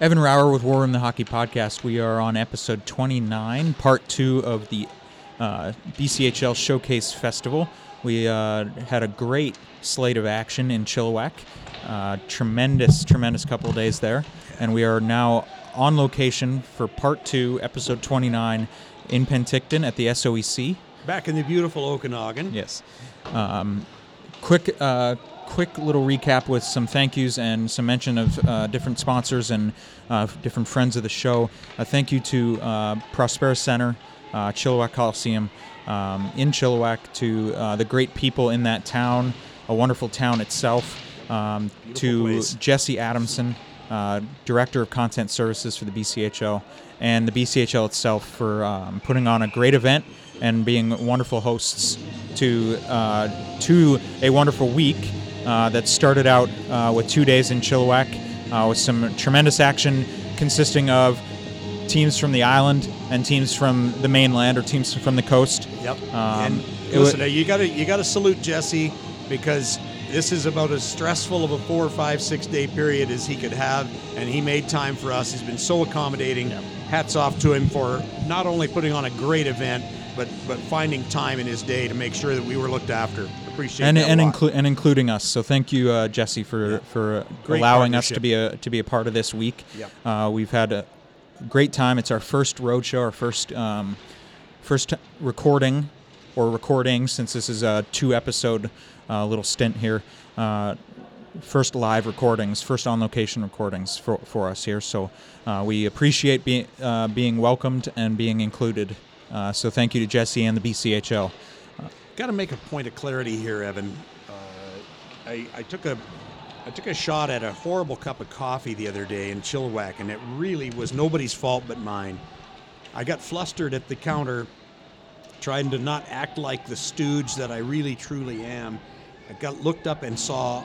Evan Rauer with War Room the Hockey Podcast. We are on episode 29, part two of the uh, BCHL Showcase Festival. We uh, had a great slate of action in Chilliwack. Uh, tremendous, tremendous couple of days there. And we are now on location for part two, episode 29, in Penticton at the SOEC. Back in the beautiful Okanagan. Yes. Um, quick, uh, quick little recap with some thank yous and some mention of uh, different sponsors and uh, different friends of the show. A thank you to uh, Prospera Center, uh, Chilliwack Coliseum um, in Chilliwack, to uh, the great people in that town, a wonderful town itself, um, to place. Jesse Adamson, uh, Director of Content Services for the BCHL, and the BCHL itself for um, putting on a great event and being wonderful hosts to uh, to a wonderful week uh, that started out uh, with two days in Chilliwack uh, with some tremendous action consisting of teams from the island and teams from the mainland or teams from the coast. Yep. Um, and listen, you got to you got to salute Jesse because this is about as stressful of a four, five, six day period as he could have, and he made time for us. He's been so accommodating. Hats off to him for not only putting on a great event, but but finding time in his day to make sure that we were looked after. Appreciate and and, inclu- and including us. So thank you, uh, Jesse, for Yeah. for Great allowing us to be a to be a part of this week. Yep. Uh, we've had a great time. It's our first road show, our first um, first recording or recording since this is a two episode uh, little stint here. Uh, first live recordings, first on location recordings for, for us here. So uh, we appreciate being uh, being welcomed and being included. Uh, so thank you to Jesse and the BCHL. Got to make a point of clarity here, Evan. Uh, I, I took a I took a shot at a horrible cup of coffee the other day in Chilliwack, and it really was nobody's fault but mine. I got flustered at the counter, trying to not act like the stooge that I really truly am. I got looked up and saw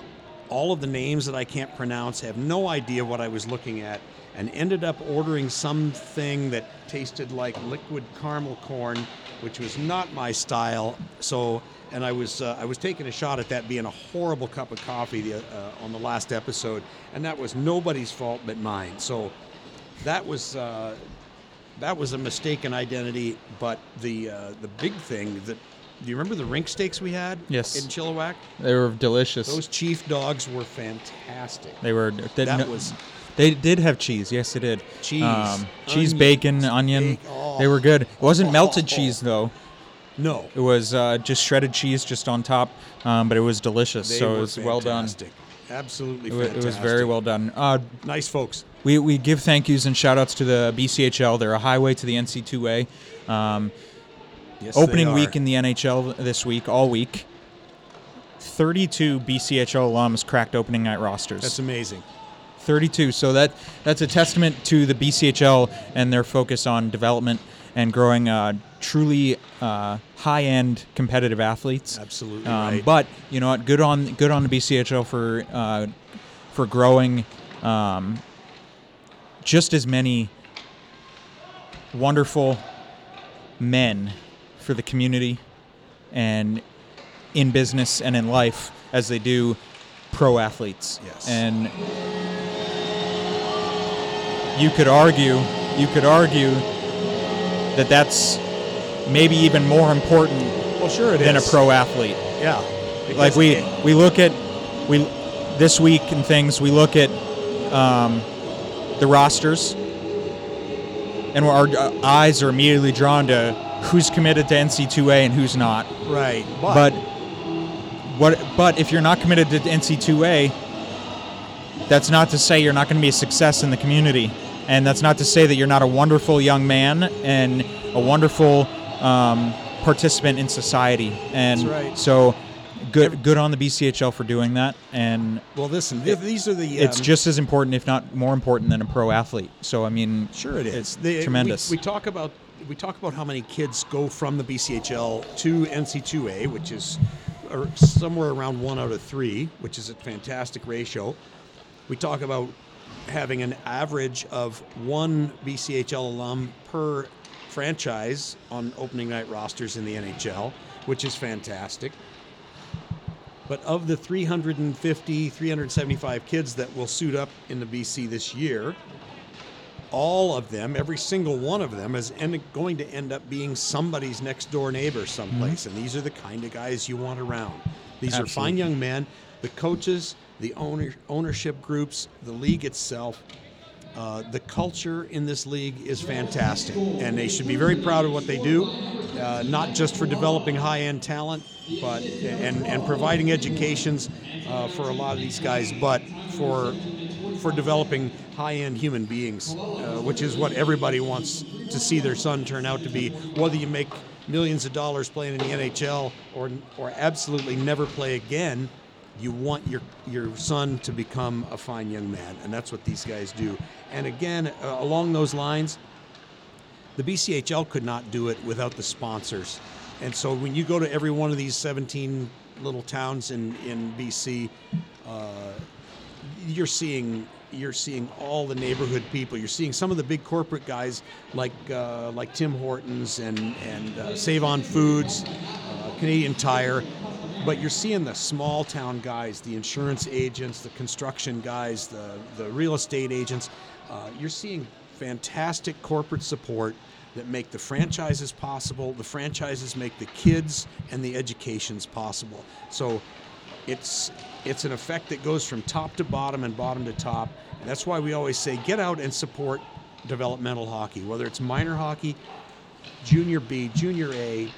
all of the names that I can't pronounce, have no idea what I was looking at, and ended up ordering something that tasted like liquid caramel corn, which was not my style. So, and I was uh, I was taking a shot at that being a horrible cup of coffee the, uh, on the last episode, and that was nobody's fault but mine. So, that was. Uh, that was a mistaken identity, but the uh, the big thing that do you remember the rink steaks we had? Yes. In Chilliwack, They were delicious. those chief dogs were fantastic. They were. They, That no- was They did have cheese. Yes, they did. Cheese, um, cheese, bacon, onion. Oh. They were good. It wasn't melted cheese though. no. It was uh, just shredded cheese just on top, um, but it was delicious. They so it was well done. Absolutely It, wa- fantastic. it was very well done. Uh, Nice folks. we, we give thank yous and shout outs to the BCHL. They're a highway to the NC2A. Um, Yes, opening they are. week in the NHL this week, all week. 32 BCHL alums cracked opening night rosters. That's amazing. 32. So that that's a testament to the BCHL and their focus on development and growing uh, truly uh, high-end competitive athletes. Absolutely Um, right. But you know what? Good on good on the BCHL for uh, for growing um, just as many wonderful men for the community and in business and in life as they do pro athletes. Yes. And you could argue, you could argue that that's maybe even more important well, sure than a pro athlete. Yeah. Like we we look at we this week and things we look at um, the rosters and our uh, eyes are immediately drawn to who's committed to NC2A and who's not. right. But what but if you're not committed to NC2A, that's not to say you're not going to be a success in the community, and that's not to say that you're not a wonderful young man and a wonderful um, participant in society. And That's right. so, good good on the BCHL for doing that. And well, listen. th- these are the. it's um, just as important, if not more important, than a pro athlete. So I mean, Sure, it is. It's They- tremendous. We, talk about we talk about how many kids go from the BCHL to NC2A, which is somewhere around one out of three, which is a fantastic ratio. We talk about having an average of one BCHL alum per franchise on opening night rosters in the NHL, which is fantastic. But of the 350, 375 kids that will suit up in the BC this year, all of them, every single one of them, is end, going to end up being somebody's next door neighbor someplace. Mm-hmm. And these are the kind of guys you want around. These are fine young men. The coaches, the owner, ownership groups, the league itself. Uh, the culture in this league is fantastic, and they should be very proud of what they do, uh, not just for developing high-end talent, but and and providing educations uh, for a lot of these guys, but for for developing high-end human beings, uh, which is what everybody wants to see their son turn out to be. Whether you make millions of dollars playing in the NHL or or absolutely never play again, you want your your son to become a fine young man, and that's what these guys do. And again, uh, along those lines, the BCHL could not do it without the sponsors. And so when you go to every one of these 17 little towns in in BC, uh, you're seeing you're seeing all the neighborhood people. You're seeing some of the big corporate guys like uh, like Tim Hortons and and uh, Save On Foods, uh, Canadian Tire, but you're seeing the small town guys, the insurance agents, the construction guys, the the real estate agents. Uh, you're seeing fantastic corporate support that make the franchises possible. The franchises make the kids and the educations possible. So it's it's an effect that goes from top to bottom and bottom to top. And that's why we always say get out and support developmental hockey, whether it's minor hockey, junior B, junior A,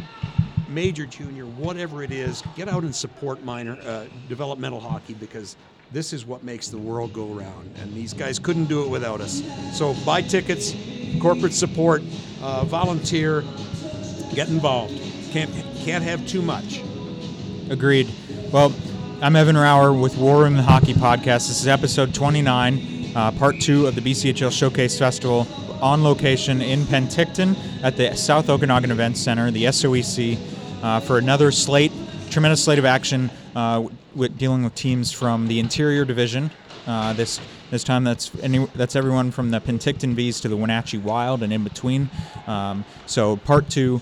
major junior, whatever it is. Get out and support minor uh, developmental hockey because this is what makes the world go round. And these guys couldn't do it without us. So buy tickets, corporate support, uh, volunteer, get involved. Can't can't have too much. Agreed. Well, I'm Evan Rauer with War Room the Hockey Podcast. This is episode 29, uh, part two of the BCHL Showcase Festival on location in Penticton at the South Okanagan Events Center, the SOEC, uh, for another slate, tremendous slate of action uh, with dealing with teams from the Interior Division. Uh, this this time that's any, that's everyone from the Penticton Vees to the Wenatchee Wild and in between. Um, so part two,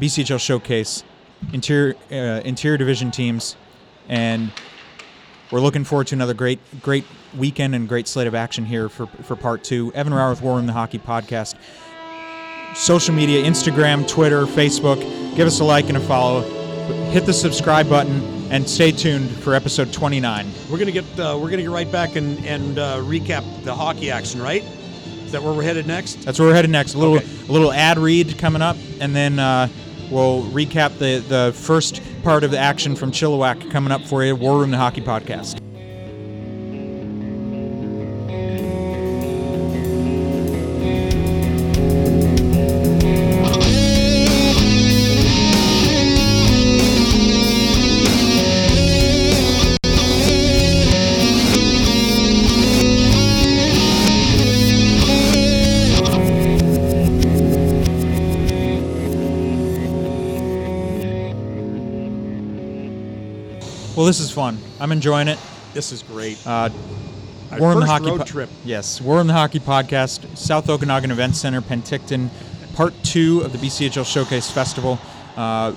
BCHL Showcase, interior uh, interior division teams, and we're looking forward to another great great weekend and great slate of action here for for part two. Evan Rauer with War Room the Hockey Podcast. Social media: Instagram, Twitter, Facebook. Give us a like and a follow. Hit the subscribe button and stay tuned for episode 29. We're gonna get uh, we're gonna get right back and and uh, recap the hockey action, right? Is that where we're headed next? That's where we're headed next. A little Okay. a little ad read coming up, and then uh, we'll recap the the first part of the action from Chilliwack coming up for you. War Room the Hockey Podcast. I'm enjoying it. This is great. Uh, War Room the Hockey road Po- trip. Yes, War Room the Hockey Podcast, South Okanagan Event Center, Penticton, part two of the BCHL Showcase Festival. Uh,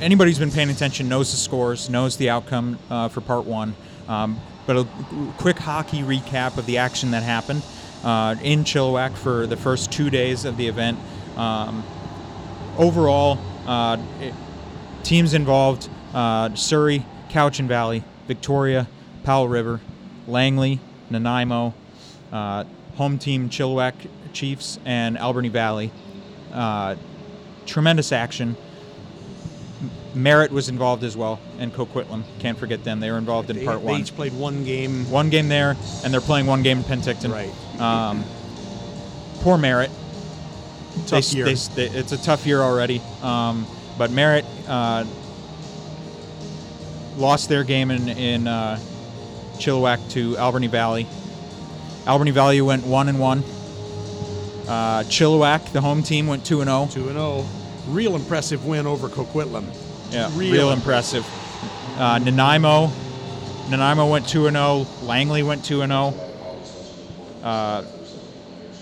anybody who's been paying attention knows the scores, knows the outcome uh, for part one. Um, but a quick hockey recap of the action that happened uh, in Chilliwack for the first two days of the event. Um, overall, uh, it- teams involved uh, Surrey, and Valley, Victoria, Powell River, Langley, Nanaimo, uh, home team Chilliwack Chiefs, and Alberni Valley. Uh, tremendous action. Merritt was involved as well, and Coquitlam. Can't forget them. They were involved in They, part they one. each played one game. One game there, and they're playing one game in Penticton. Right. Um, poor Merritt. Tough They- year. they- they- it's a tough year already. Um, but Merritt uh, lost their game in, in uh, Chilliwack to Alberni Valley. Alberni Valley went one and one. Uh, Chilliwack, the home team, went two and zero. Two and zero. Real impressive win over Coquitlam. Yeah, Real real, impressive. Uh, Nanaimo, Nanaimo went two and zero. Langley went two and zero. Uh,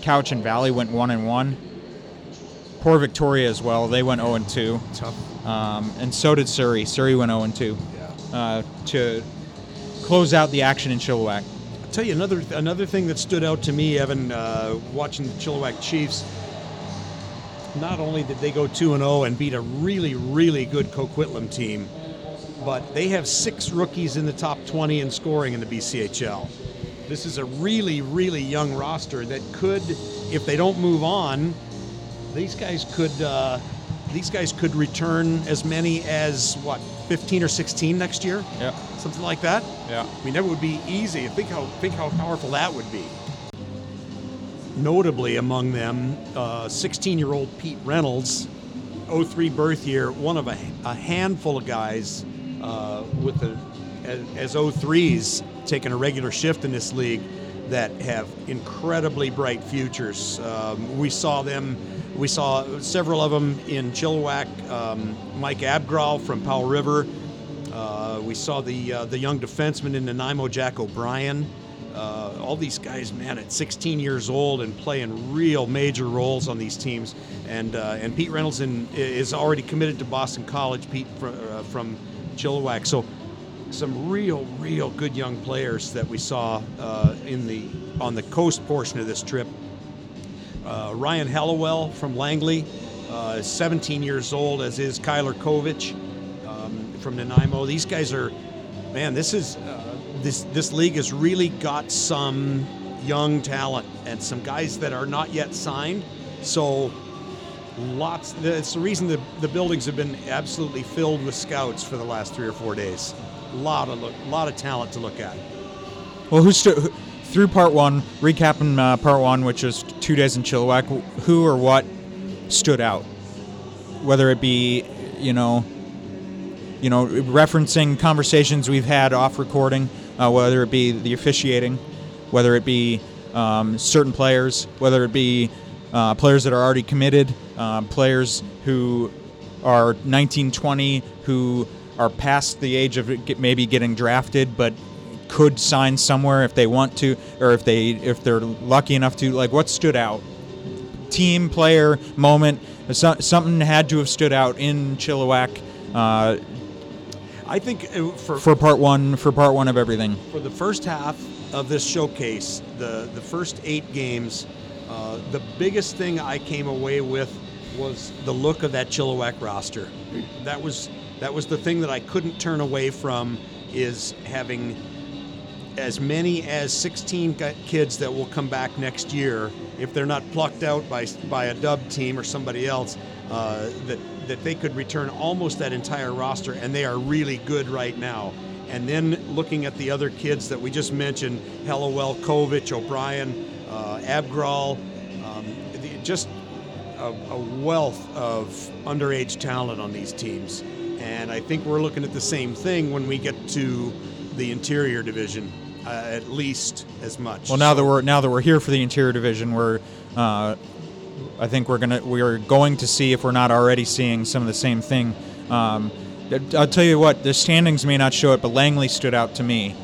and Valley went one and one. Poor Victoria as well. They went zero and two. Tough. Um, and so did Surrey. Surrey went zero and two Yeah. Uh, to close out the action in Chilliwack. I'll tell you another another thing that stood out to me, Evan, uh, watching the Chilliwack Chiefs. Not only did they go two and zero and beat a really really good Coquitlam team, but they have six rookies in the top 20 in scoring in the BCHL. This is a really really young roster that could, if they don't move on, these guys could. Uh, these guys could return as many as what 15 or 16 next year Yeah. something like that Yeah. I mean, that would be easy. Think how think how powerful that would be. Notably among them, 16-year-old Pete Reynolds, 03 birth year, one of a, a handful of guys uh, with a, as, as 03s taking a regular shift in this league that have incredibly bright futures. Um, we saw them. We saw several of them in Chilliwack. Um, Mike Abgral from Powell River. Uh, we saw the uh, the young defenseman in Nanaimo, Jack O'Brien. Uh, all these guys, man, at 16 years old and playing real major roles on these teams. And uh, and Pete Reynolds in, is already committed to Boston College. Pete from, uh, from Chilliwack. So some real, real good young players that we saw uh, in the on the coast portion of this trip. Uh, Ryan Hallowell from Langley, uh, 17 years old, as is Kyler Kovich um, from Nanaimo. These guys are, man, this is uh, this this league has really got some young talent and some guys that are not yet signed. So lots. That's the reason the the buildings have been absolutely filled with scouts for the last three or four days. A lot of look, lot of talent to look at. Well, who's who, through part one? Recapping uh, part one, which was two days in Chilliwack. Who or what stood out? Whether it be, you know, you know, referencing conversations we've had off recording, uh, whether it be the officiating, whether it be um, certain players, whether it be uh, players that are already committed, uh, players who are 19, 20, who are past the age of maybe getting drafted, but could sign somewhere if they want to, or if they if they're lucky enough to. Like, what stood out? Team, player, moment. So, something had to have stood out in Chilliwack uh, I think uh, for for part one. For part one of everything. for the first half of this showcase, the the first eight games, uh, the biggest thing I came away with was the look of that Chilliwack roster. That was that was the thing that I couldn't turn away from is having as many as 16 kids that will come back next year. If they're not plucked out by by a dub team or somebody else uh, that that they could return almost that entire roster and they are really good right now. And then looking at the other kids that we just mentioned Hellowell, Kovic, O'Brien, uh, Abgral um, just a, a wealth of underage talent on these teams. And I think we're looking at the same thing when we get to the interior division, uh, at least as much. Well, now that we're now that we're here for the interior division, we're uh, I think we're gonna we're going to see if we're not already seeing some of the same thing. Um, I'll tell you what, the standings may not show it, but Langley stood out to me.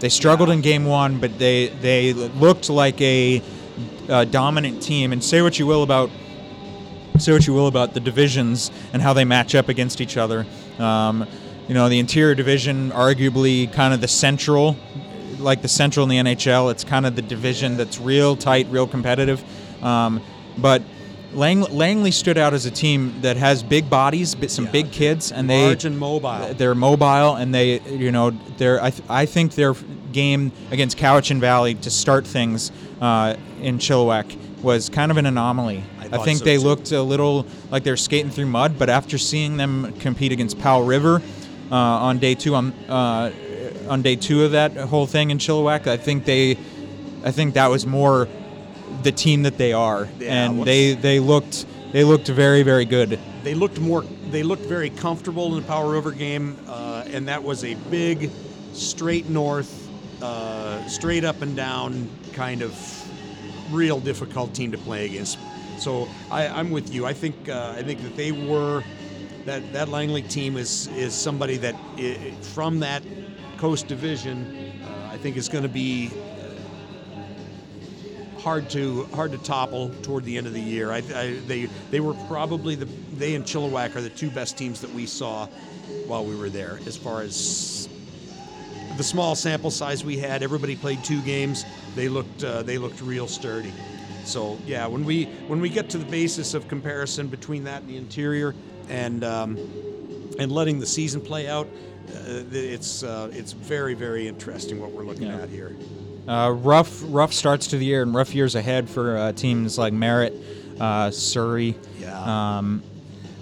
They struggled in game one, but they they looked like a, uh dominant team. And say what you will about say what you will about the divisions and how they match up against each other. Um, you know, the interior division, arguably kind of the central, like the central in the NHL. It's kind of the division that's real tight, real competitive. Um, but Lang- Langley stood out as a team that has big bodies, bi- some Yeah, big kids, and they large and mobile. they're mobile and they you know they're I, th- I think their game against Cowichan Valley to start things uh, in Chilliwack was kind of an anomaly. I I, think so, they too. looked a little like they're skating through mud, but after seeing them compete against Powell River uh, on day two on uh, on day two of that whole thing in Chilliwack, I think they I think that was more the team that they are, Yeah, and they they looked they looked very very good. they looked more. They looked very comfortable in the Powell River game, uh, and that was a big, straight north, uh, straight up and down kind of real difficult team to play against. So I, I'm with you. I think uh, I think that they were that that Langley team is is somebody that from that coast division. Uh, I think is going to be hard to hard to topple toward the end of the year. I, I, they they were probably the they and Chilliwack are the two best teams that we saw while we were there as far as the small sample size we had, everybody played two games. They looked uh, they looked real sturdy. So yeah, when we when we get to the basis of comparison between that and the interior, and um, and letting the season play out, uh, it's uh, it's very very interesting what we're looking Yeah. at here. Uh, rough, rough starts to the year and rough years ahead for uh, teams like Merritt, uh, Surrey. Yeah. Um,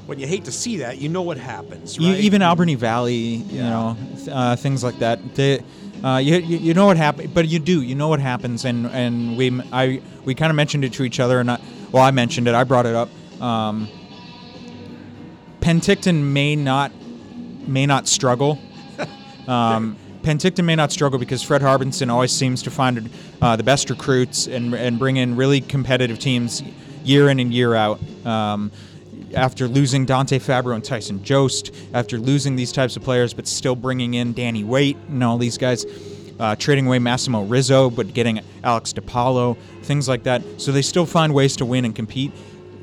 When you hate to see that, you know what happens, right? even Alberni Valley, you Yeah. know, uh, things like that. They, uh, you, you know what happens, but you do, you know what happens, and and we I we kind of mentioned it to each other, and I, well, I mentioned it, I brought it up. Um, Penticton may not may not struggle. Um, Penticton may not struggle because Fred Harbinson always seems to find uh, the best recruits and, and bring in really competitive teams year in and year out. Um, after losing Dante Fabro and Tyson Jost, after losing these types of players, but still bringing in Danny Weight and all these guys, uh, trading away Massimo Rizzo, but getting Alex DiPaolo, things like that. So they still find ways to win and compete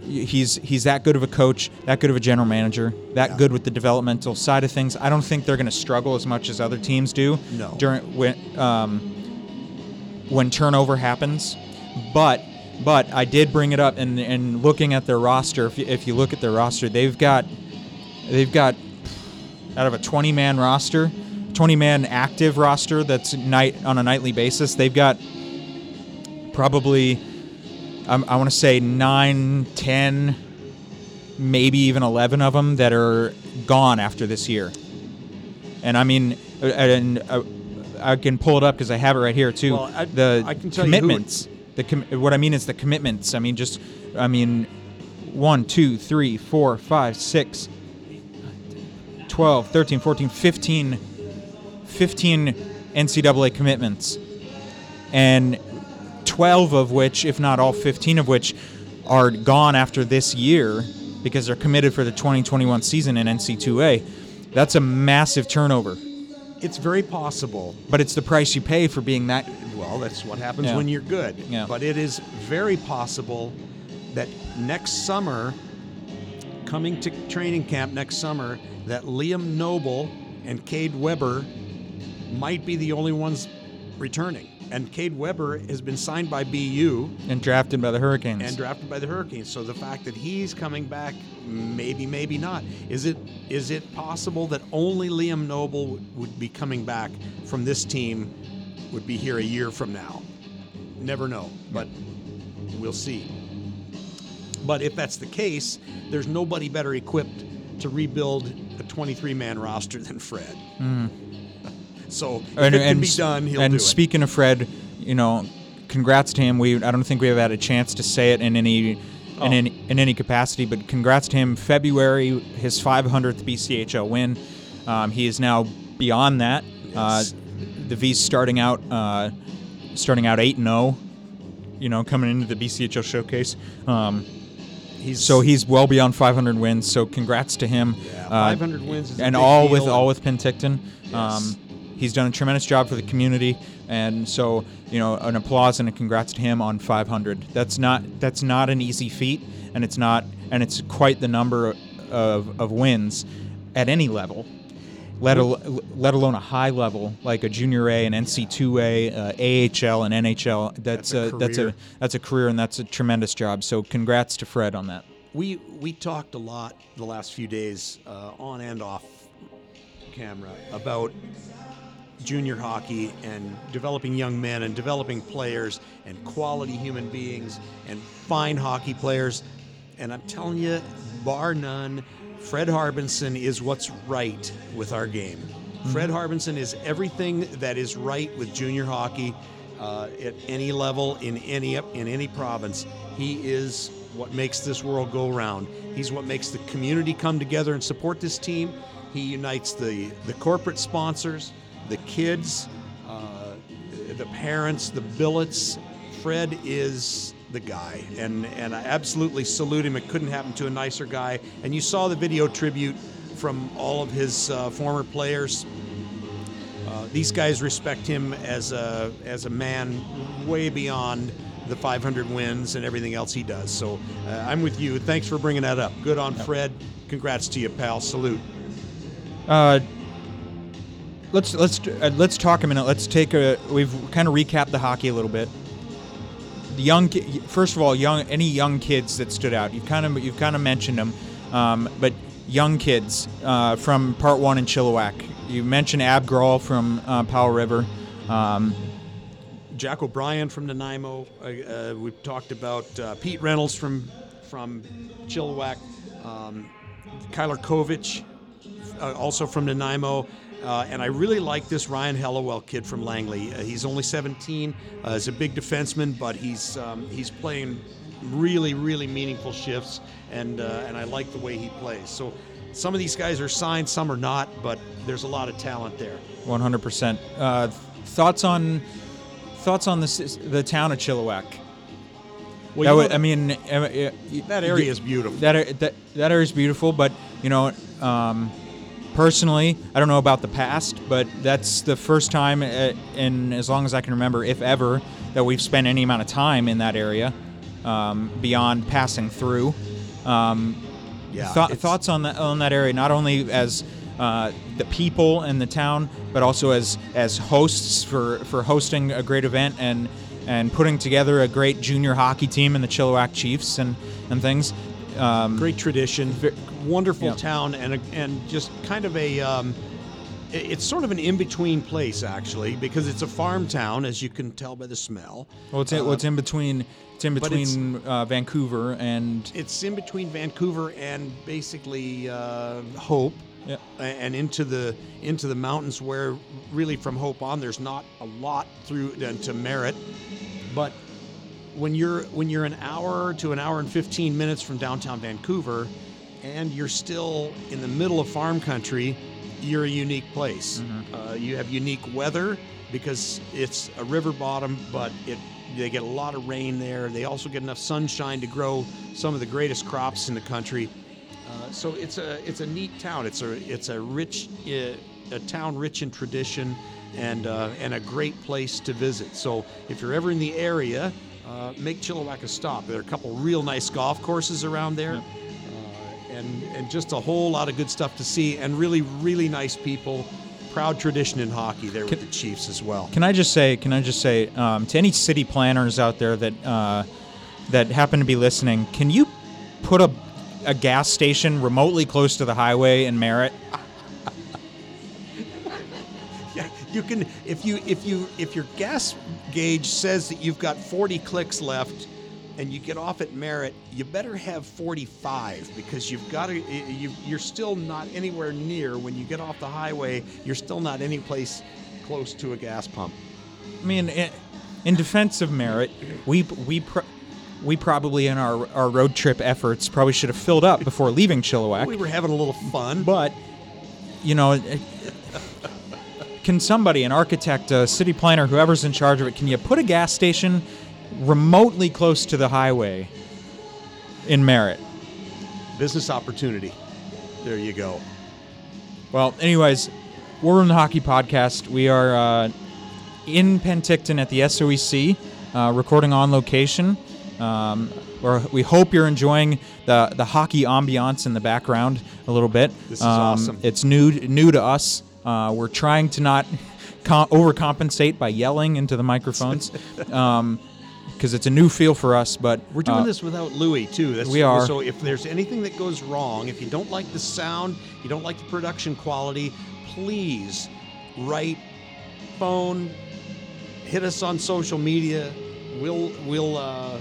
he's he's that good of a coach, that good of a general manager, that Yeah. good with the developmental side of things. I don't think they're going to struggle as much as other teams do No. during when um, when turnover happens. But but I did bring it up and and looking at their roster, if you, if you look at their roster, they've got they've got out of a 20 man roster, 20 man active roster that's night on a nightly basis, they've got probably um, I want to say 9, 10, maybe even 11 of them that are gone after this year. And I mean, uh, and uh, I can pull it up because I have it right here too. Well, I- the I can tell you commitments. The com- what I mean is the commitments. I mean, just I mean, one, two, three, four, five, six, 12, 13, 14, 15, 15 NCAA commitments. And 12 of which, if not all 15 of which, are gone after this year because they're committed for the 2021 season in NC2A. That's a massive turnover, It's very possible. but it's the price you pay for being that. Well, that's what happens Yeah. when you're good. Yeah. But it is very possible that next summer, coming to training camp next summer, that Liam Noble and Cade Webber might be the only ones returning. And Cade Webber has been signed by BU And drafted by the Hurricanes. and drafted by the Hurricanes. So the fact that he's coming back, maybe, maybe not. Is it is it possible that only Liam Noble would- would be coming back from this team? Would be here a year from now. Never know, but we'll see. But if that's the case, there's nobody better equipped to rebuild a 23-man roster than Fred. Hmm. So if it can be done, he'll and do it. speaking of Fred, you know, congrats to him. We I don't think we have had a chance to say it in any Oh. in any in any capacity, but congrats to him. February, his 500th BCHL win. Um, he is now beyond that. Uh, the V's starting out uh, starting out eight and zero. You know, coming into the BCHL showcase. Um, He's so he's well beyond 500 wins. So congrats to him. Yeah, Uh, 500 wins is a and all with all with Penticton. Yes. Um, he's done a tremendous job for the community, and so you know an applause and a congrats to him on 500. That's not that's not an easy feat, and it's not and it's quite the number of, of wins at any level. Let, al- let alone a high level like a junior A and NC2A, uh, AHL and NHL. That's, That's a a, that's a career. that's a career and that's a tremendous job. So congrats to Fred on that. We we talked a lot the last few days, uh, on and off camera, about junior hockey and developing young men and developing players and quality human beings and fine hockey players. And I'm telling you, bar none, Fred Harbinson is what's right with our game. Fred Harbinson is everything that is right with junior hockey uh, at any level in any in any province. He is what makes this world go round. He's what makes the community come together and support this team. He unites the the corporate sponsors, the kids, uh, the parents, the billets. Fred is the guy, and and I absolutely salute him. It couldn't happen to a nicer guy. And you saw the video tribute from all of his uh, former players. Uh, these guys respect him as a as a man way beyond the 500 wins and everything else he does. So uh, I'm with you. Thanks for bringing that up. Good on Fred. Congrats to you, pal. Salute. Let's let's uh, let's talk a minute. Let's take a. We've kind of recapped the hockey a little bit. The young, first of all, young any young kids that stood out. You've kind of you've kind of mentioned them, um, but young kids uh, from Part One in Chilliwack. You mentioned Ab Grohl from uh, Powell River. Um, Jack O'Brien from Nanaimo. Uh, uh, we've talked about uh, Pete Reynolds from from Chilliwack. Um, Kyler Kovich, uh, also from Nanaimo. Uh, and I really like this Ryan Hellowell kid from Langley. Uh, he's only 17. Uh, he's a big defenseman, but he's um, he's playing really, really meaningful shifts, and uh, and I like the way he plays. So some of these guys are signed, some are not, but there's a lot of talent there. One hundred percent. Uh, Thoughts on thoughts on the the town of Chilliwack. Well, would- know, I mean, uh, that area is beautiful. That that that area is beautiful, but you know, um, personally, I don't know about the past, but that's the first time uh, in as long as I can remember, if ever, that we've spent any amount of time in that area um, beyond passing through. Um, Yeah, it's- thoughts on that on that area, not only as uh, the people in the town, but also as as hosts for for hosting a great event and and putting together a great junior hockey team in the Chilliwack Chiefs and and things. Um, great tradition, wonderful Yeah. town, and a, and just kind of a. Um, it's sort of an in-between place actually, because it's a farm town, as you can tell by the smell. Well, it's in, well, it's in between. It's in but it's- between uh, Vancouver and It's in between Vancouver and basically uh, Hope, yeah. and into the into the mountains, where really from Hope on, there's not a lot through uh, to Merritt, but when you're when you're an hour to an hour and 15 minutes from downtown Vancouver and you're still in the middle of farm country you're a unique place. Uh, you have unique weather because it's a river bottom but it they get a lot of rain there. They also get enough sunshine to grow some of the greatest crops in the country. Uh, so it's a it's a neat town. It's a it's a rich uh, a town rich in tradition and uh, and a great place to visit. So if you're ever in the area, uh, make Chilliwack a stop. There are a couple real nice golf courses around there, uh, and just a whole lot of good stuff to see, and really really nice people. Proud tradition in hockey there with the Chiefs as well. Can I just say? Can I just say um, to any city planners out there that uh, that happen to be listening? Can you put a a gas station remotely close to the highway in Merritt? Yeah, you can if you if you if your gas gauge says that you've got 40 clicks left and you get off at Merritt, you better have 45 because you've got to you you're still not anywhere near when you get off the highway, you're still not any place close to a gas pump. I mean, in, defense of Merritt, we we pr- we probably in our our road trip efforts probably should have filled up before leaving Chilliwack. We were having a little fun. But, you know, can somebody, an architect, a city planner, whoever's in charge of it, can you put a gas station remotely close to the highway in Merritt? Business opportunity. There you go. Well, anyways, War Room the Hockey Podcast. We are uh, in Penticton at the SOEC, uh, recording on location. Um, we hope you're enjoying the the hockey ambiance in the background a little bit. This is Um, awesome. It's new new to us. Uh, we're trying to not com- overcompensate by yelling into the microphones because it's a new feel for us. But We're doing uh, this without Louis too. That's, we are. So if there's anything that goes wrong, if you don't like the sound, you don't like the production quality, please write, phone, hit us on social media. We'll we'll uh,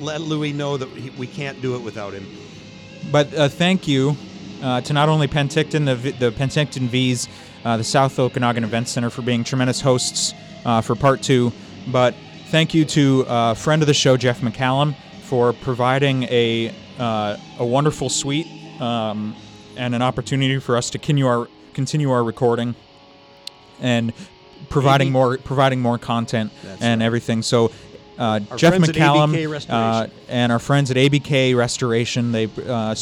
let Louis know that he, we can't do it without him. But uh, thank you uh, to not only Penticton, the, the Penticton V's, uh, the South Okanagan Event Center for being tremendous hosts uh, for part two, but thank you to uh, friend of the show, Jeff McCallum, for providing a, uh, a wonderful suite um, and an opportunity for us to continue our, continue our recording and providing Maybe- more providing more content That's and right. everything. So uh, Jeff McCallum uh, and our friends at ABK Restoration, they uh,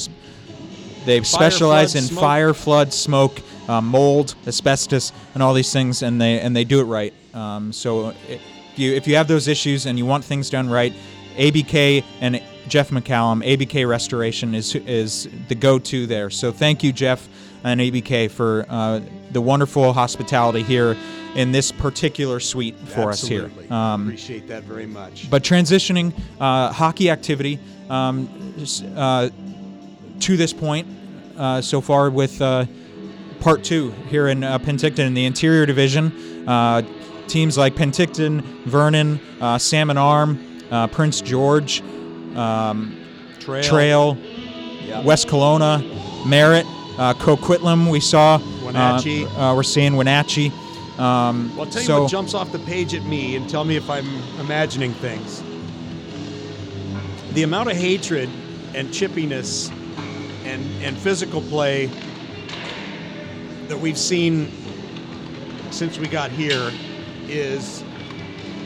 they specialize in smoke. fire, flood, smoke, uh, mold, asbestos, and all these things, and they and they do it right. Um, so if you if you have those issues and you want things done right, ABK and Jeff McCallum, ABK Restoration is is the go-to there. So thank you, Jeff and ABK, for uh, the wonderful hospitality here in this particular suite for Absolutely. us here. Um, Appreciate that very much. but transitioning uh, hockey activity um, uh, to this point uh, so far with uh, part two here in uh, Penticton in the interior division. Teams like Penticton, Vernon, uh, Salmon Arm, uh, Prince George, um, Trail. Trail, Yeah. West Kelowna, Merritt, uh, Coquitlam. We saw. Wenatchee. Uh, uh, we're seeing Wenatchee. Um, Well, I'll tell you so, what jumps off the page at me and tell me if I'm imagining things. The amount of hatred and chippiness and, and physical play that we've seen since we got here is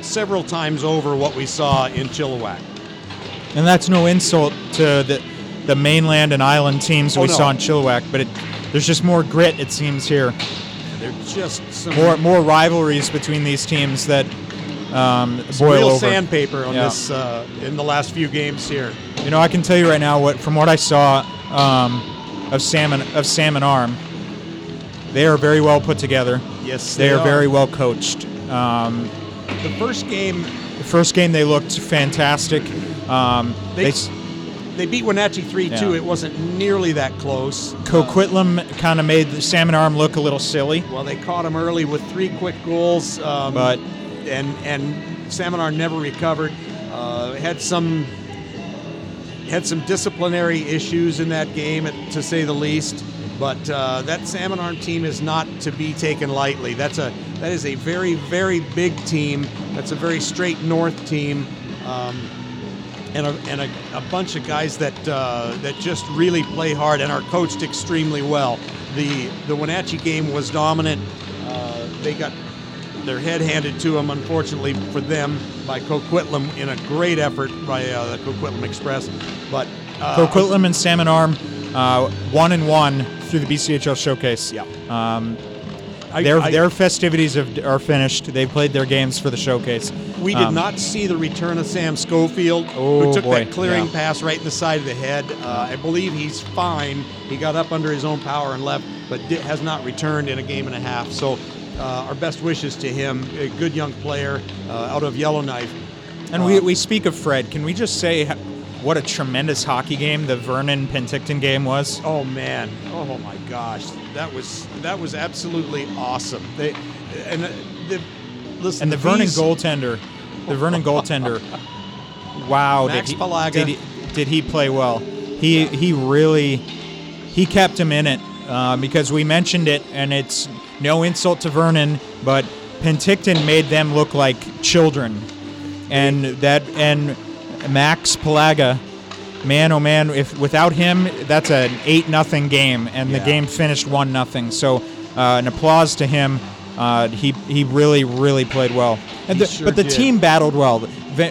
several times over what we saw in Chilliwack. And that's no insult to the the mainland and island teams Oh, we no. saw in Chilliwack, but it, there's just more grit it seems here. They're just some More more rivalries between these teams that um, boil real over. sandpaper on Yeah. this uh, in the last few games here. You know, I can tell you right now what from what I saw um, of salmon of salmon arm, they are very well put together. Yes, They, are, very well coached. Um, The first game the first game they looked fantastic. Um, They- they, They beat Wenatchee 3 2. It wasn't nearly that close. Coquitlam kind of made the salmon arm look a little silly. Well, they caught him early with three quick goals. Um, But- and and Salmon Arm never recovered. Uh, had some had some disciplinary issues in that game, to say the least. But uh, that Salmon Arm team is not to be taken lightly. That's a that is a very very big team. That's a very straight north team. Um, and, a, and a, a bunch of guys that uh, that just really play hard and are coached extremely well. The the Wenatchee game was dominant. Uh, they got their head handed to them, unfortunately for them, by Coquitlam in a great effort by uh, the Coquitlam Express. But uh, Coquitlam and Salmon Arm, uh, one and one through the BCHL showcase. Yeah. Um, I- their I- their festivities have, are finished. They played their games for the showcase. We did Um, not see the return of Sam Schofield, Oh, who took boy, that clearing yeah. pass right in the side of the head. Uh, I believe he's fine. He got up under his own power and left, but has not returned in a game and a half. So, uh, our best wishes to him. A good young player uh, out of Yellowknife. And we, we speak of Fred. Can we just say what a tremendous hockey game the Vernon Penticton game was? Oh man! Oh my gosh! That was that was absolutely awesome. They and uh, the listen. And the Vernon Bees- goaltender, the Vernon goaltender, wow, Max did he, Palaga. did he did he play well? He he really he kept him in it uh, because we mentioned it, and it's no insult to Vernon, but Penticton made them look like children, and that and Max Palaga. Man, oh man! If without him, that's an eight nothing game, and the game finished one nothing. So, uh, an applause to him. Uh, he he really really played well, the, sure but the did. team battled well. They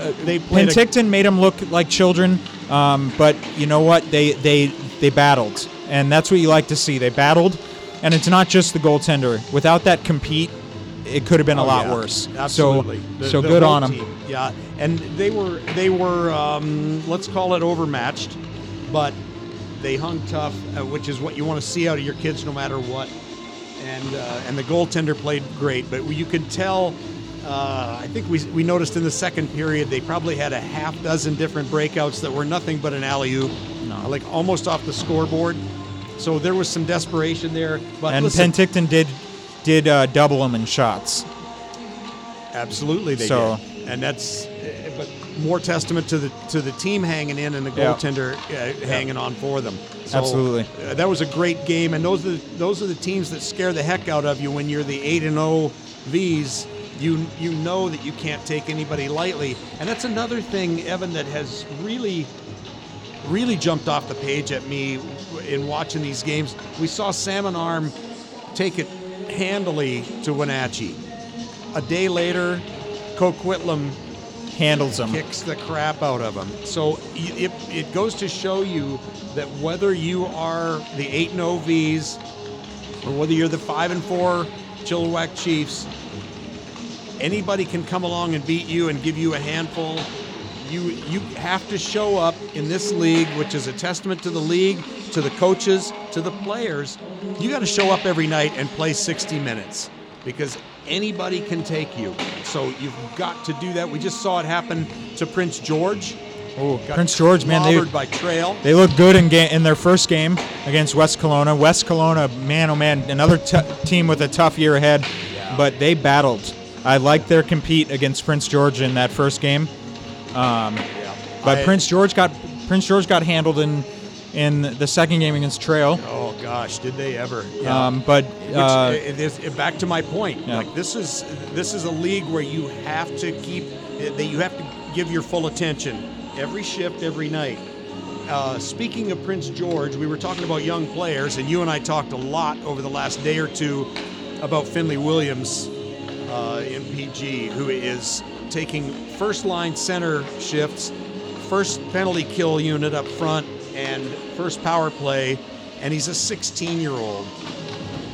uh, they played. A, Penticton made them look like children, um, but you know what? They they they battled, and that's what you like to see. They battled, and it's not just the goaltender. Without that compete, it could have been a Oh, lot yeah. worse. Absolutely. So The- so the good on them. team. Yeah, and they were they were um, let's call it overmatched, but they hung tough, uh, which is what you want to see out of your kids no matter what. And uh, and the goaltender played great, but you could tell. Uh, I think we, we noticed in the second period they probably had a half dozen different breakouts that were nothing but an alley oop, No. like almost off the scoreboard. So there was some desperation there. But And listen, Penticton did did uh, double them in shots. Absolutely, they So- did, and that's uh, but more testament to the to the team hanging in and the Yeah. goaltender uh, hanging on for them. So, Absolutely. uh, that was a great game, and those are the, those are the teams that scare the heck out of you when you're the eight and zero V's. You you know that you can't take anybody lightly, and that's another thing, Evan, that has really really jumped off the page at me in watching these games. We saw Salmon Arm take it handily to Wenatchee. A day later, Coquitlam Handles them. kicks the crap out of them. So it, it goes to show you that whether you are the 8 0 Vs or whether you're the 5 and 4 Chilliwack Chiefs, anybody can come along and beat you and give you a handful. You you have to show up in this league, which is a testament to the league, to the coaches, to the players. You got to show up every night and play 60 minutes because anybody can take you. So you've got to do that. We just saw it happen to Prince George. Oh, Prince George, man, they by Trail. they look good in ga- in their first game against West Kelowna. West Kelowna, man, oh man, another t- team with a tough year ahead, Yeah. but they battled. I liked their compete against Prince George in that first game. Um, Yeah. But I- Prince George got Prince George got handled in in the second game against Trail. Oh gosh, did they ever? Yeah. Um, but Which, uh, it is, back to my point. Yeah. Like this is this is a league where you have to keep that you have to give your full attention every shift, every night. Uh, speaking of Prince George, we were talking about young players, and you and I talked a lot over the last day or two about Finley Williams uh, in PG, who is taking first line center shifts, first penalty kill unit up front, and first power play, and he's a 16 year old.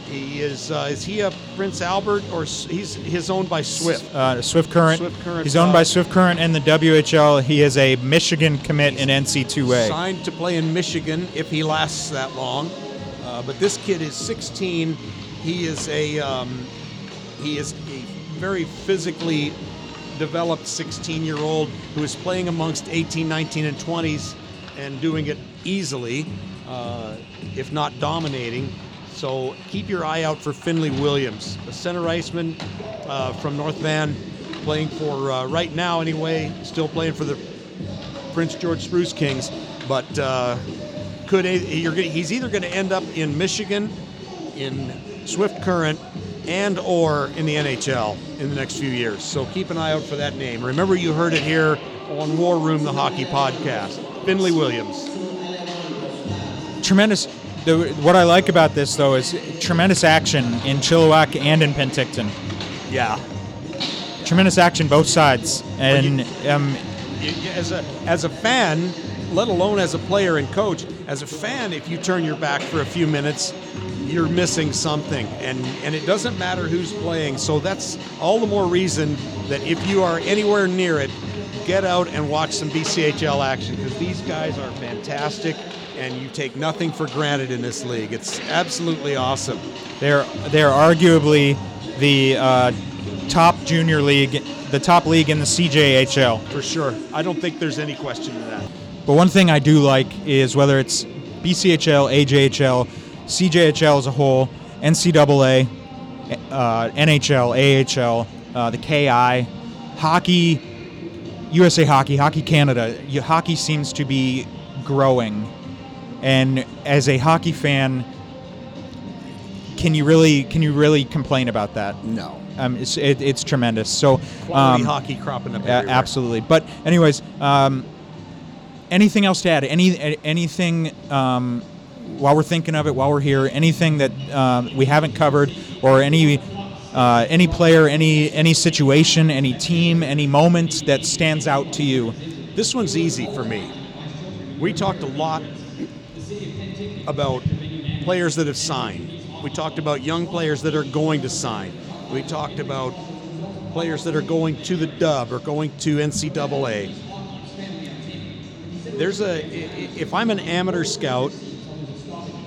He is uh, is he a Prince Albert or s- he's he's owned by Swift? uh, Swift Current. Swift Current, He's owned uh, by Swift Current and the WHL. He is a Michigan commit in NCAA. Signed to play in Michigan if he lasts that long. Uh, but this kid is 16. He is a um, he is a very physically developed 16 year old who is playing amongst 18, 19, and 20s and doing it easily, uh, if not dominating. So keep your eye out for Finley Williams, a center iceman uh, from North Van, playing for uh, right now anyway, still playing for the Prince George Spruce Kings, but uh, could he's either going to end up in Michigan, in Swift Current, and or in the NHL in the next few years. So keep an eye out for that name. Remember, you heard it here on War Room, the hockey podcast. Finley Williams. Tremendous. The, what I like about this though is tremendous action in Chilliwack and in Penticton. Yeah. Tremendous action both sides, and um, As a as a fan, let alone as a player and coach, as a fan, if you turn your back for a few minutes, you're missing something, and and it doesn't matter who's playing. So that's all the more reason that if you are anywhere near it, get out and watch some BCHL action because these guys are fantastic, and you take nothing for granted in this league. It's absolutely awesome. they're they're arguably the uh, top junior league, the top league in the CJHL. For sure. I don't think there's any question to that. But one thing I do like is whether it's BCHL, AJHL, CJHL as a whole, NCAA, uh, NHL, AHL, uh, the KI, hockey, USA Hockey, Hockey Canada. Hockey seems to be growing, and as a hockey fan, can you really can you really complain about that? No. Um, it's it, it's tremendous. So Quality um, hockey cropping up everywhere. absolutely. But anyways, um, anything else to add? Any anything um, while we're thinking of it, while we're here, anything that um, we haven't covered, or any uh, any player, any any situation, any team, any moment that stands out to you? This one's easy for me. We talked a lot about players that have signed. We talked about young players that are going to sign. We talked about players that are going to the dub or going to NCAA. There's a if I'm an amateur scout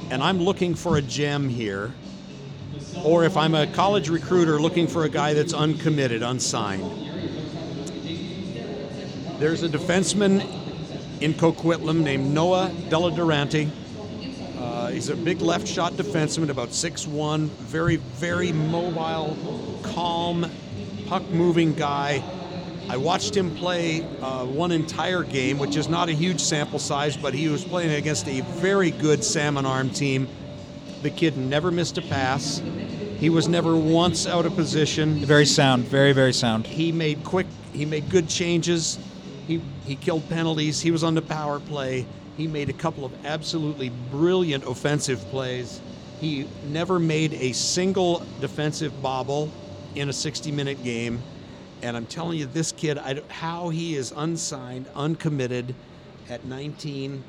and I'm looking for a gem here, or if I'm a college recruiter looking for a guy that's uncommitted, unsigned, there's a defenseman in Coquitlam named Noah Deladurante. Uh, he's a big left shot defenseman, about 6'1, very, very mobile, calm, puck moving guy. I watched him play uh, one entire game, which is not a huge sample size, but he was playing against a very good Salmon Arm team. The kid never missed a pass. He was never once out of position Very sound, very very sound. he made quick he made good changes he he killed penalties he was on the power play he made a couple of absolutely brilliant offensive plays he never made a single defensive bobble in a 60 minute game and i'm telling you this kid, I, how he is unsigned uncommitted at 19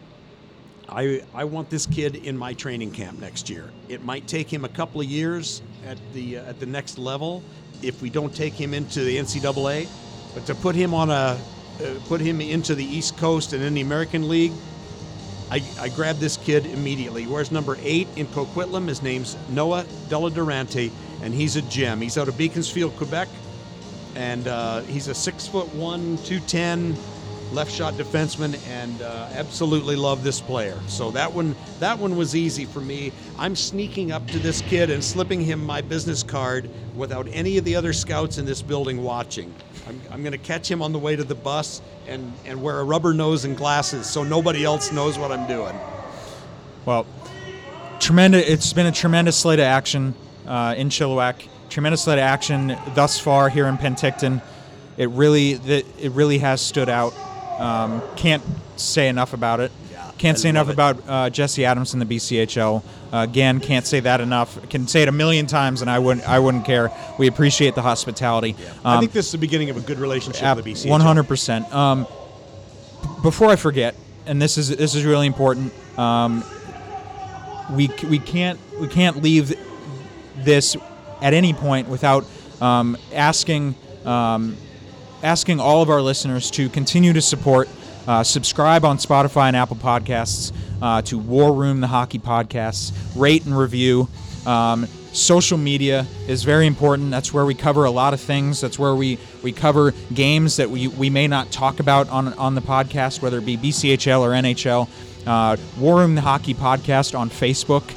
I, I want this kid in my training camp next year. It might take him a couple of years at the uh, at the next level if we don't take him into the NCAA, but to put him on a uh, put him into the East Coast and in the American League, I, I grabbed this kid immediately. He wears number eight in Coquitlam. His name's Noah Della Durante, and he's a gem. He's out of Beaconsfield, Quebec, and uh, he's a six foot one, two ten left shot defenseman, and uh, absolutely love this player. So that one, that one was easy for me. I'm sneaking up to this kid and slipping him my business card without any of the other scouts in this building watching. I'm, I'm going to catch him on the way to the bus and, and wear a rubber nose and glasses so nobody else knows what I'm doing. Well, tremendous. It's been a tremendous slate of action uh, in Chilliwack. Tremendous slate of action thus far here in Penticton. It really, it really has stood out. Um, can't say enough about it. Can't I say enough it. about uh, Jesse Adams in the BCHL. Uh, again, can't say that enough. Can say it a million times, and I wouldn't. I wouldn't care. We appreciate the hospitality. I Um, think this is the beginning of a good relationship with the BCHL. one hundred percent. Um, before I forget, and this is this is really important. Um, we we can't we can't leave this at any point without um, asking um, asking all of our listeners to continue to support, uh, subscribe on Spotify and Apple Podcasts uh, to War Room the Hockey Podcasts, rate and review. Um, social media is very important. That's where we cover a lot of things. That's where we, we cover games that we, we may not talk about on, on the podcast, whether it be BCHL or NHL. Uh, War Room the Hockey Podcast on Facebook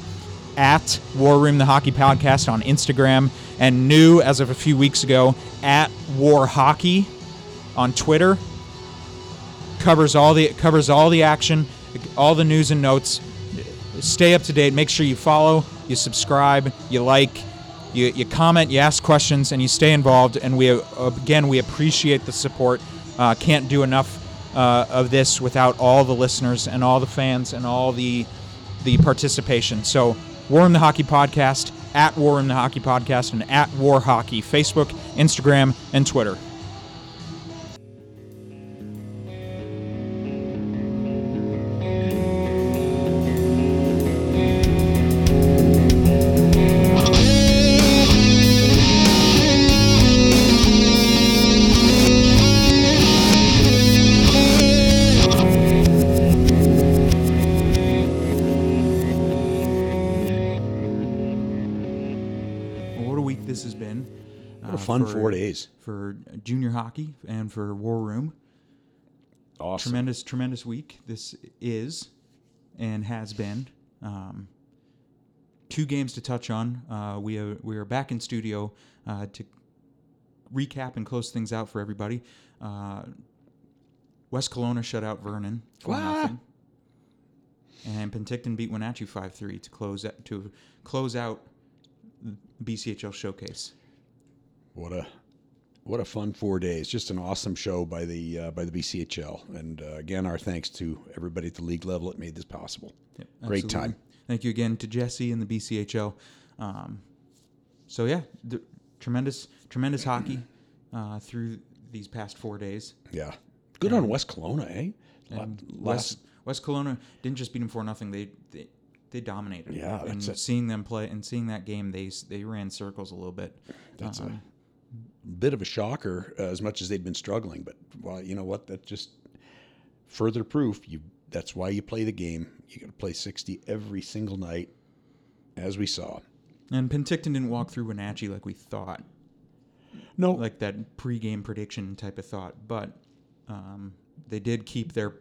at War Room the Hockey Podcast on Instagram, and new as of a few weeks ago at War Hockey on Twitter. Covers all the covers all the action, all the news and notes. Stay up to date. Make sure you follow, you subscribe, you like, you, you comment, you ask questions, and you stay involved. And we again we appreciate the support. Uh, can't do enough uh, of this without all the listeners and all the fans and all the the participation. So, War Room the Hockey Podcast, at War Room the Hockey Podcast, and at War Hockey, Facebook, Instagram, and Twitter. For junior hockey and for War Room. Awesome. Tremendous, tremendous week. This is and has been. Um, two games to touch on. Uh, we are we are back in studio uh, to recap and close things out for everybody. Uh, West Kelowna shut out Vernon for What? nothing, and Penticton beat Wenatchee five three to close to close out the BCHL showcase. What a what a fun four days! Just an awesome show by the uh, by the BCHL, and uh, again, our thanks to everybody at the league level that made this possible. Yep, Great time. Thank you again to Jesse and the BCHL. Um, so yeah, the, tremendous, tremendous hockey uh, through these past four days. Yeah, good on West Kelowna, eh? And West West Kelowna didn't just beat them for nothing. They they, they dominated. Yeah, and seeing them play and seeing that game, they they ran circles a little bit. That's Um, a bit of a shocker, uh, as much as they'd been struggling. But well, you know what? That just further proof. You that's why you play the game. You got to play sixty every single night, as we saw. and Penticton didn't walk through Wenatchee like we thought. No, like that pre-game prediction type of thought, but um, they did keep their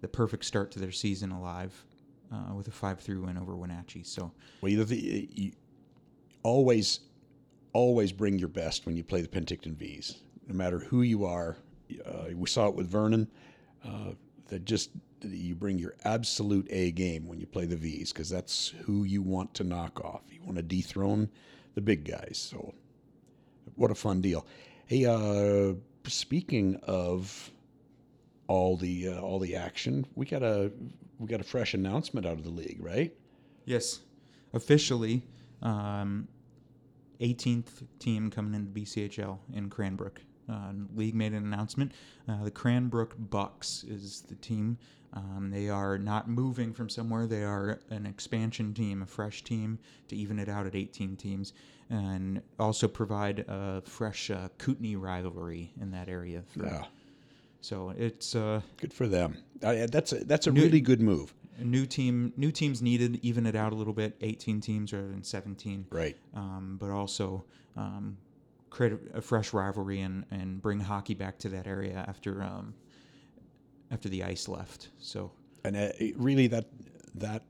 the perfect start to their season alive uh, with a five-three win over Wenatchee. So Well, you, the, you always, always bring your best when you play the Penticton Vees. No matter who you are, uh, we saw it with Vernon. Uh, that just you bring your absolute A game when you play the V's because that's who you want to knock off. You want to dethrone the big guys. So, what a fun deal! Hey, uh, speaking of all the uh, all the action, we got a we got a fresh announcement out of the league, right? yes, officially, um, 18th team coming into BCHL in Cranbrook. Uh, league made an announcement. Uh, the Cranbrook Bucks is the team. Um, they are not moving from somewhere. They are an expansion team, a fresh team to even it out at 18 teams, and also provide a fresh uh, Kootenay rivalry in that area for, Yeah. So it's uh, Good for them. Uh, that's a, that's a really good move. New team. New teams needed even it out a little bit. 18 teams rather than 17. Right. Um, but also um, create a, a fresh rivalry and, and bring hockey back to that area after um, after the ice left. So and uh, it really that that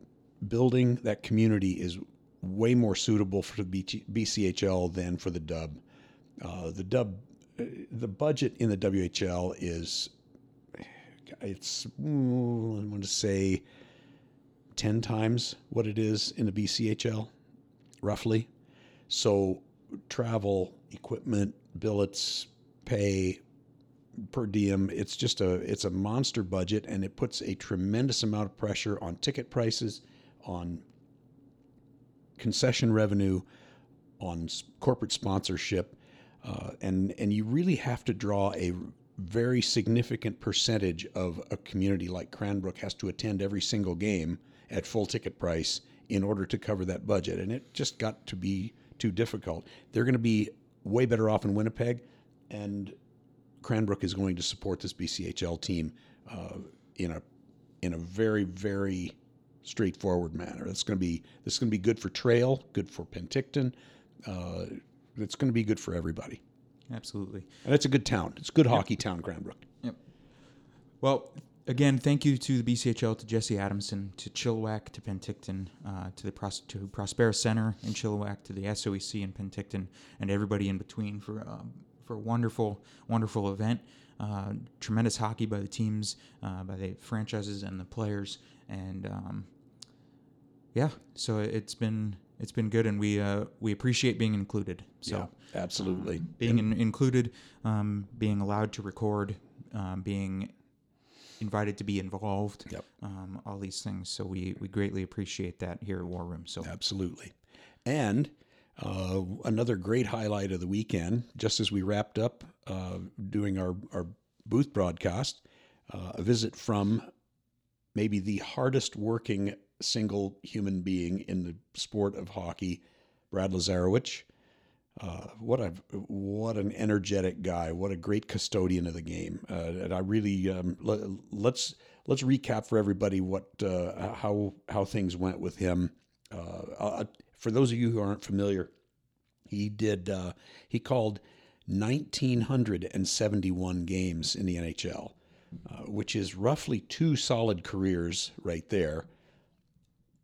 building that community is way more suitable for the BC, BCHL than for the Dub. Uh, the Dub, uh, the budget in the WHL is it's mm, I want to say ten times what it is in the BCHL, roughly. So travel, equipment, billets, pay, per diem. It's just a it's a monster budget, and it puts a tremendous amount of pressure on ticket prices, on concession revenue, on corporate sponsorship, uh, and and you really have to draw a very significant percentage of a community like Cranbrook has to attend every single game at full ticket price in order to cover that budget, and it just got to be too difficult. They're going to be way better off in Winnipeg, and Cranbrook is going to support this BCHL team uh, in a in a very very straightforward manner. That's going to be this is going to be good for Trail, good for Penticton. Uh, it's going to be good for everybody, absolutely. and it's a good town. It's a good hockey town, Cranbrook. Yep. Well, again, thank you to the BCHL, to Jesse Adamson, to Chilliwack, to Penticton, uh, to the Pros- to Prospera Center in Chilliwack, to the SOEC in Penticton, and everybody in between for um, for a wonderful, wonderful event. Uh, tremendous hockey by the teams, uh, by the franchises and the players, and um, yeah, so it's been it's been good, and we uh, we appreciate being included. So yeah, absolutely. being in, included, um, being allowed to record, um, being invited to be involved, Yep. um, all these things. So we, we greatly appreciate that here at War Room. So Absolutely. And uh, another great highlight of the weekend, just as we wrapped up uh, doing our, our booth broadcast, uh, a visit from maybe the hardest working single human being in the sport of hockey, Brad Lazarowich. Uh, what a what an energetic guy! What a great custodian of the game! Uh, and I really um, let, let's let's recap for everybody what uh, how how things went with him. Uh, uh, for those of you who aren't familiar, he did uh, he called 1971 games in the NHL, which is roughly two solid careers right there.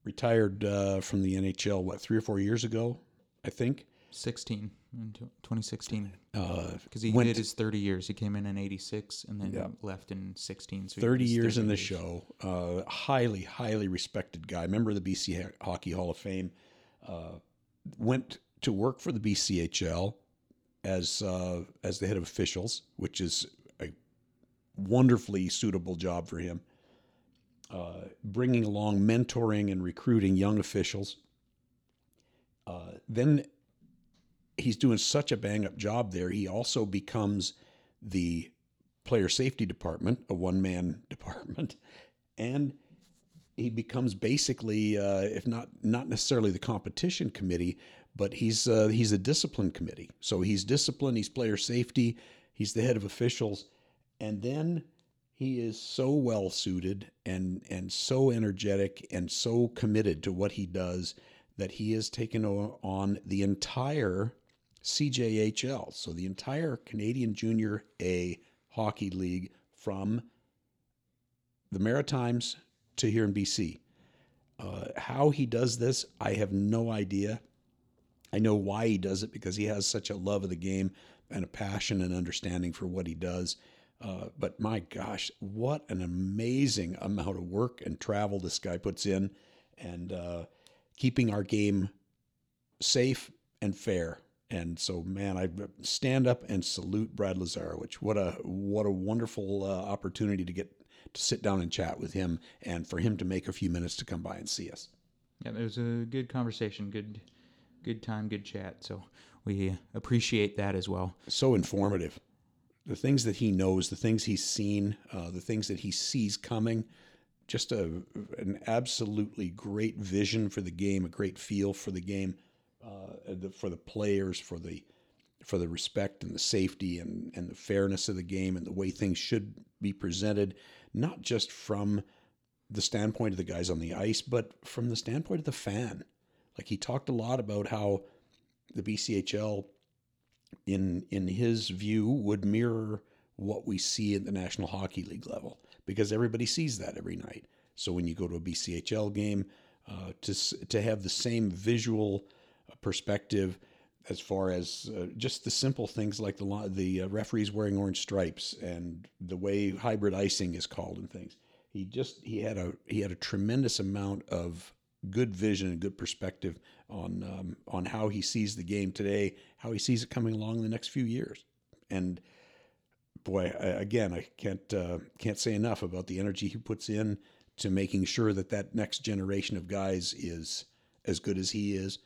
Retired from the NHL what three or four years ago, I think. 16, in tw- 2016, Uh, because he went- did his 30 years. He came in in 86 and then left in 16. So 30 was years in the years. show. Uh, highly, highly respected guy. Member of the BC Hockey Hall of Fame. Uh, went to work for the BCHL as uh, as the head of officials, which is a wonderfully suitable job for him. Uh, bringing along mentoring and recruiting young officials. Uh, then he's doing such a bang up job there. He also becomes the player safety department, a one man department, and he becomes basically, uh, if not not necessarily the competition committee, but he's uh, he's a discipline committee. So he's discipline, he's player safety, he's the head of officials, and then he is so well suited and and so energetic and so committed to what he does that he has taken on the entire CJHL, so the entire Canadian Junior A Hockey League from the Maritimes to here in BC. Uh, how he does this, I have no idea. I know why he does it because he has such a love of the game and a passion and understanding for what he does. Uh, but my gosh, what an amazing amount of work and travel this guy puts in and uh, keeping our game safe and fair. And so, man, I stand up and salute Brad Lazarowich. What a what a wonderful uh, opportunity to get to sit down and chat with him, and for him to make a few minutes to come by and see us. Yeah, it was a good conversation, good, good time, good chat. So we appreciate that as well. So informative. The things that he knows, the things he's seen, uh, the things that he sees coming. Just a an absolutely great vision for the game, a great feel for the game, the, for the players, for the for the respect and the safety and, and the fairness of the game and the way things should be presented, not just from the standpoint of the guys on the ice, but from the standpoint of the fan. Like he talked a lot about how the BCHL, in in his view, would mirror what we see at the National Hockey League level because everybody sees that every night. So when you go to a BCHL game, uh, to to have the same visual perspective as far as uh, just the simple things like the the uh, referees wearing orange stripes and the way hybrid icing is called and things. He just he had a he had a tremendous amount of good vision and good perspective on um, on how he sees the game today, how he sees it coming along in the next few years, and boy, I, again, I can't uh, can't say enough about the energy he puts in to making sure that that next generation of guys is as good as he is.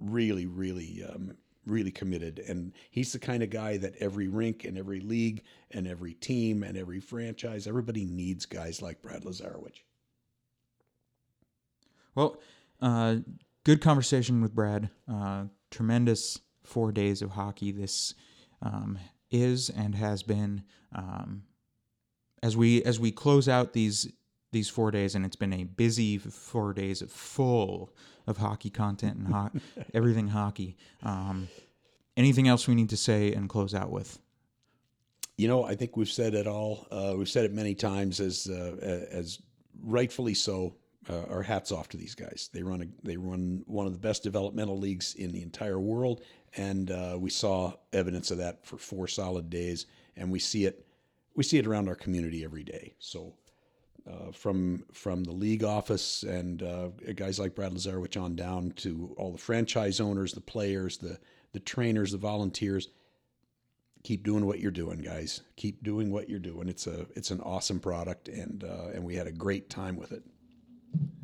Really, really, um, really committed, and he's the kind of guy that every rink and every league and every team and every franchise, everybody needs guys like Brad Lazarowich. Well, uh, good conversation with Brad. Uh, tremendous four days of hockey. This um, is and has been um, as we as we close out these these four days, and it's been a busy four days full of hockey content and ho- everything hockey. Um, anything else we need to say and close out with? You know, I think we've said it all. Uh, we've said it many times, as uh, as rightfully so. Uh, our hats off to these guys. They run a, they run one of the best developmental leagues in the entire world, and uh, we saw evidence of that for four solid days, and we see it we see it around our community every day. So. Uh, from from the league office and uh, guys like Brad Lazarowich on down to all the franchise owners, the players, the the trainers, the volunteers. Keep doing what you're doing, guys. Keep doing what you're doing. It's a it's an awesome product, and uh, and we had a great time with it.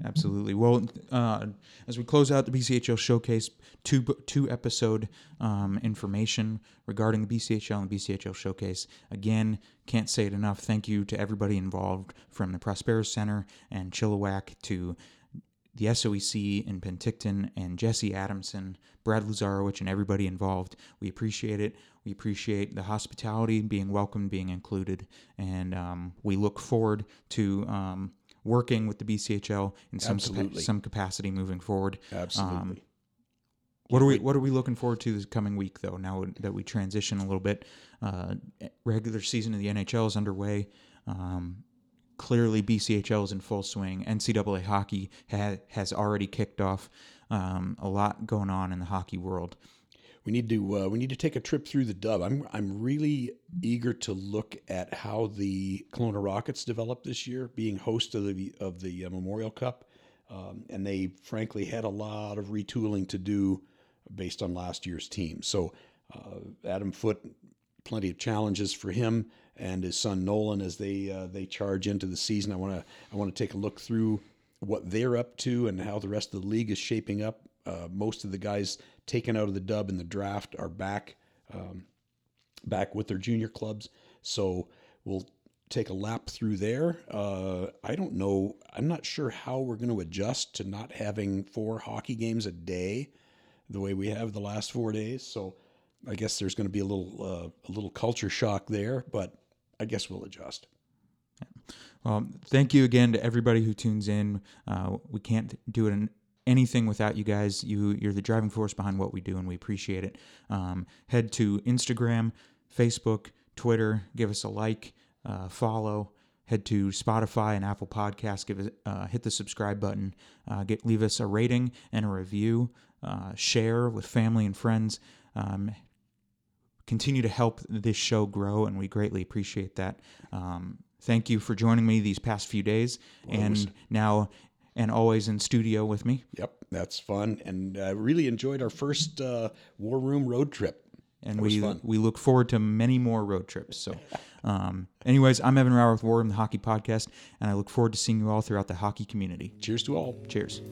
Absolutely. Well, uh, as we close out the BCHL showcase, two two episode um, information regarding the BCHL and the BCHL showcase. Again, can't say it enough. Thank you to everybody involved, from the Prospera Center and Chilliwack to the SOEC in Penticton and Jesse Adamson, Brad Lazarowich, and everybody involved. We appreciate it. We appreciate the hospitality, being welcomed, being included, and um, we look forward to. Um, working with the BCHL in some capa- some capacity moving forward. Absolutely. Um, what are we What are we looking forward to this coming week, though? Now that we transition a little bit, uh, regular season of the NHL is underway. Um, clearly, BCHL is in full swing. NCAA hockey ha- has already kicked off. Um, a lot going on in the hockey world we need to uh, we need to take a trip through the dub. I'm I'm really eager to look at how the Kelowna Rockets developed this year, being host of the of the uh, Memorial Cup, um, and they frankly had a lot of retooling to do based on last year's team. So uh, Adam Foote, plenty of challenges for him and his son Nolan as they uh, they charge into the season. I want to I want to take a look through what they're up to and how the rest of the league is shaping up. Uh, most of the guys taken out of the dub in the draft are back um, back with their junior clubs. So we'll take a lap through there. Uh, I don't know. I'm not sure how we're going to adjust to not having four hockey games a day, the way we have the last four days. So I guess there's going to be a little uh, a little culture shock there, but I guess we'll adjust. Well, thank you again to everybody who tunes in. Uh, we can't do it anything without you guys. You you're the driving force behind what we do, and we appreciate it. Um, head to Instagram, Facebook, Twitter. Give us a like, uh, follow. Head to Spotify and Apple Podcasts. Give it, uh, hit the subscribe button. Uh, get leave us a rating and a review. Uh, share with family and friends. Um, continue to help this show grow, and we greatly appreciate that. Um, thank you for joining me these past few days. And now and always in studio with me. Yep, that's fun. And I really enjoyed our first uh, War Room road trip. And we we look forward to many more road trips. So, um, anyways, I'm Evan Rauer with War Room, the Hockey Podcast, and I look forward to seeing you all throughout the hockey community. Cheers to all. Cheers.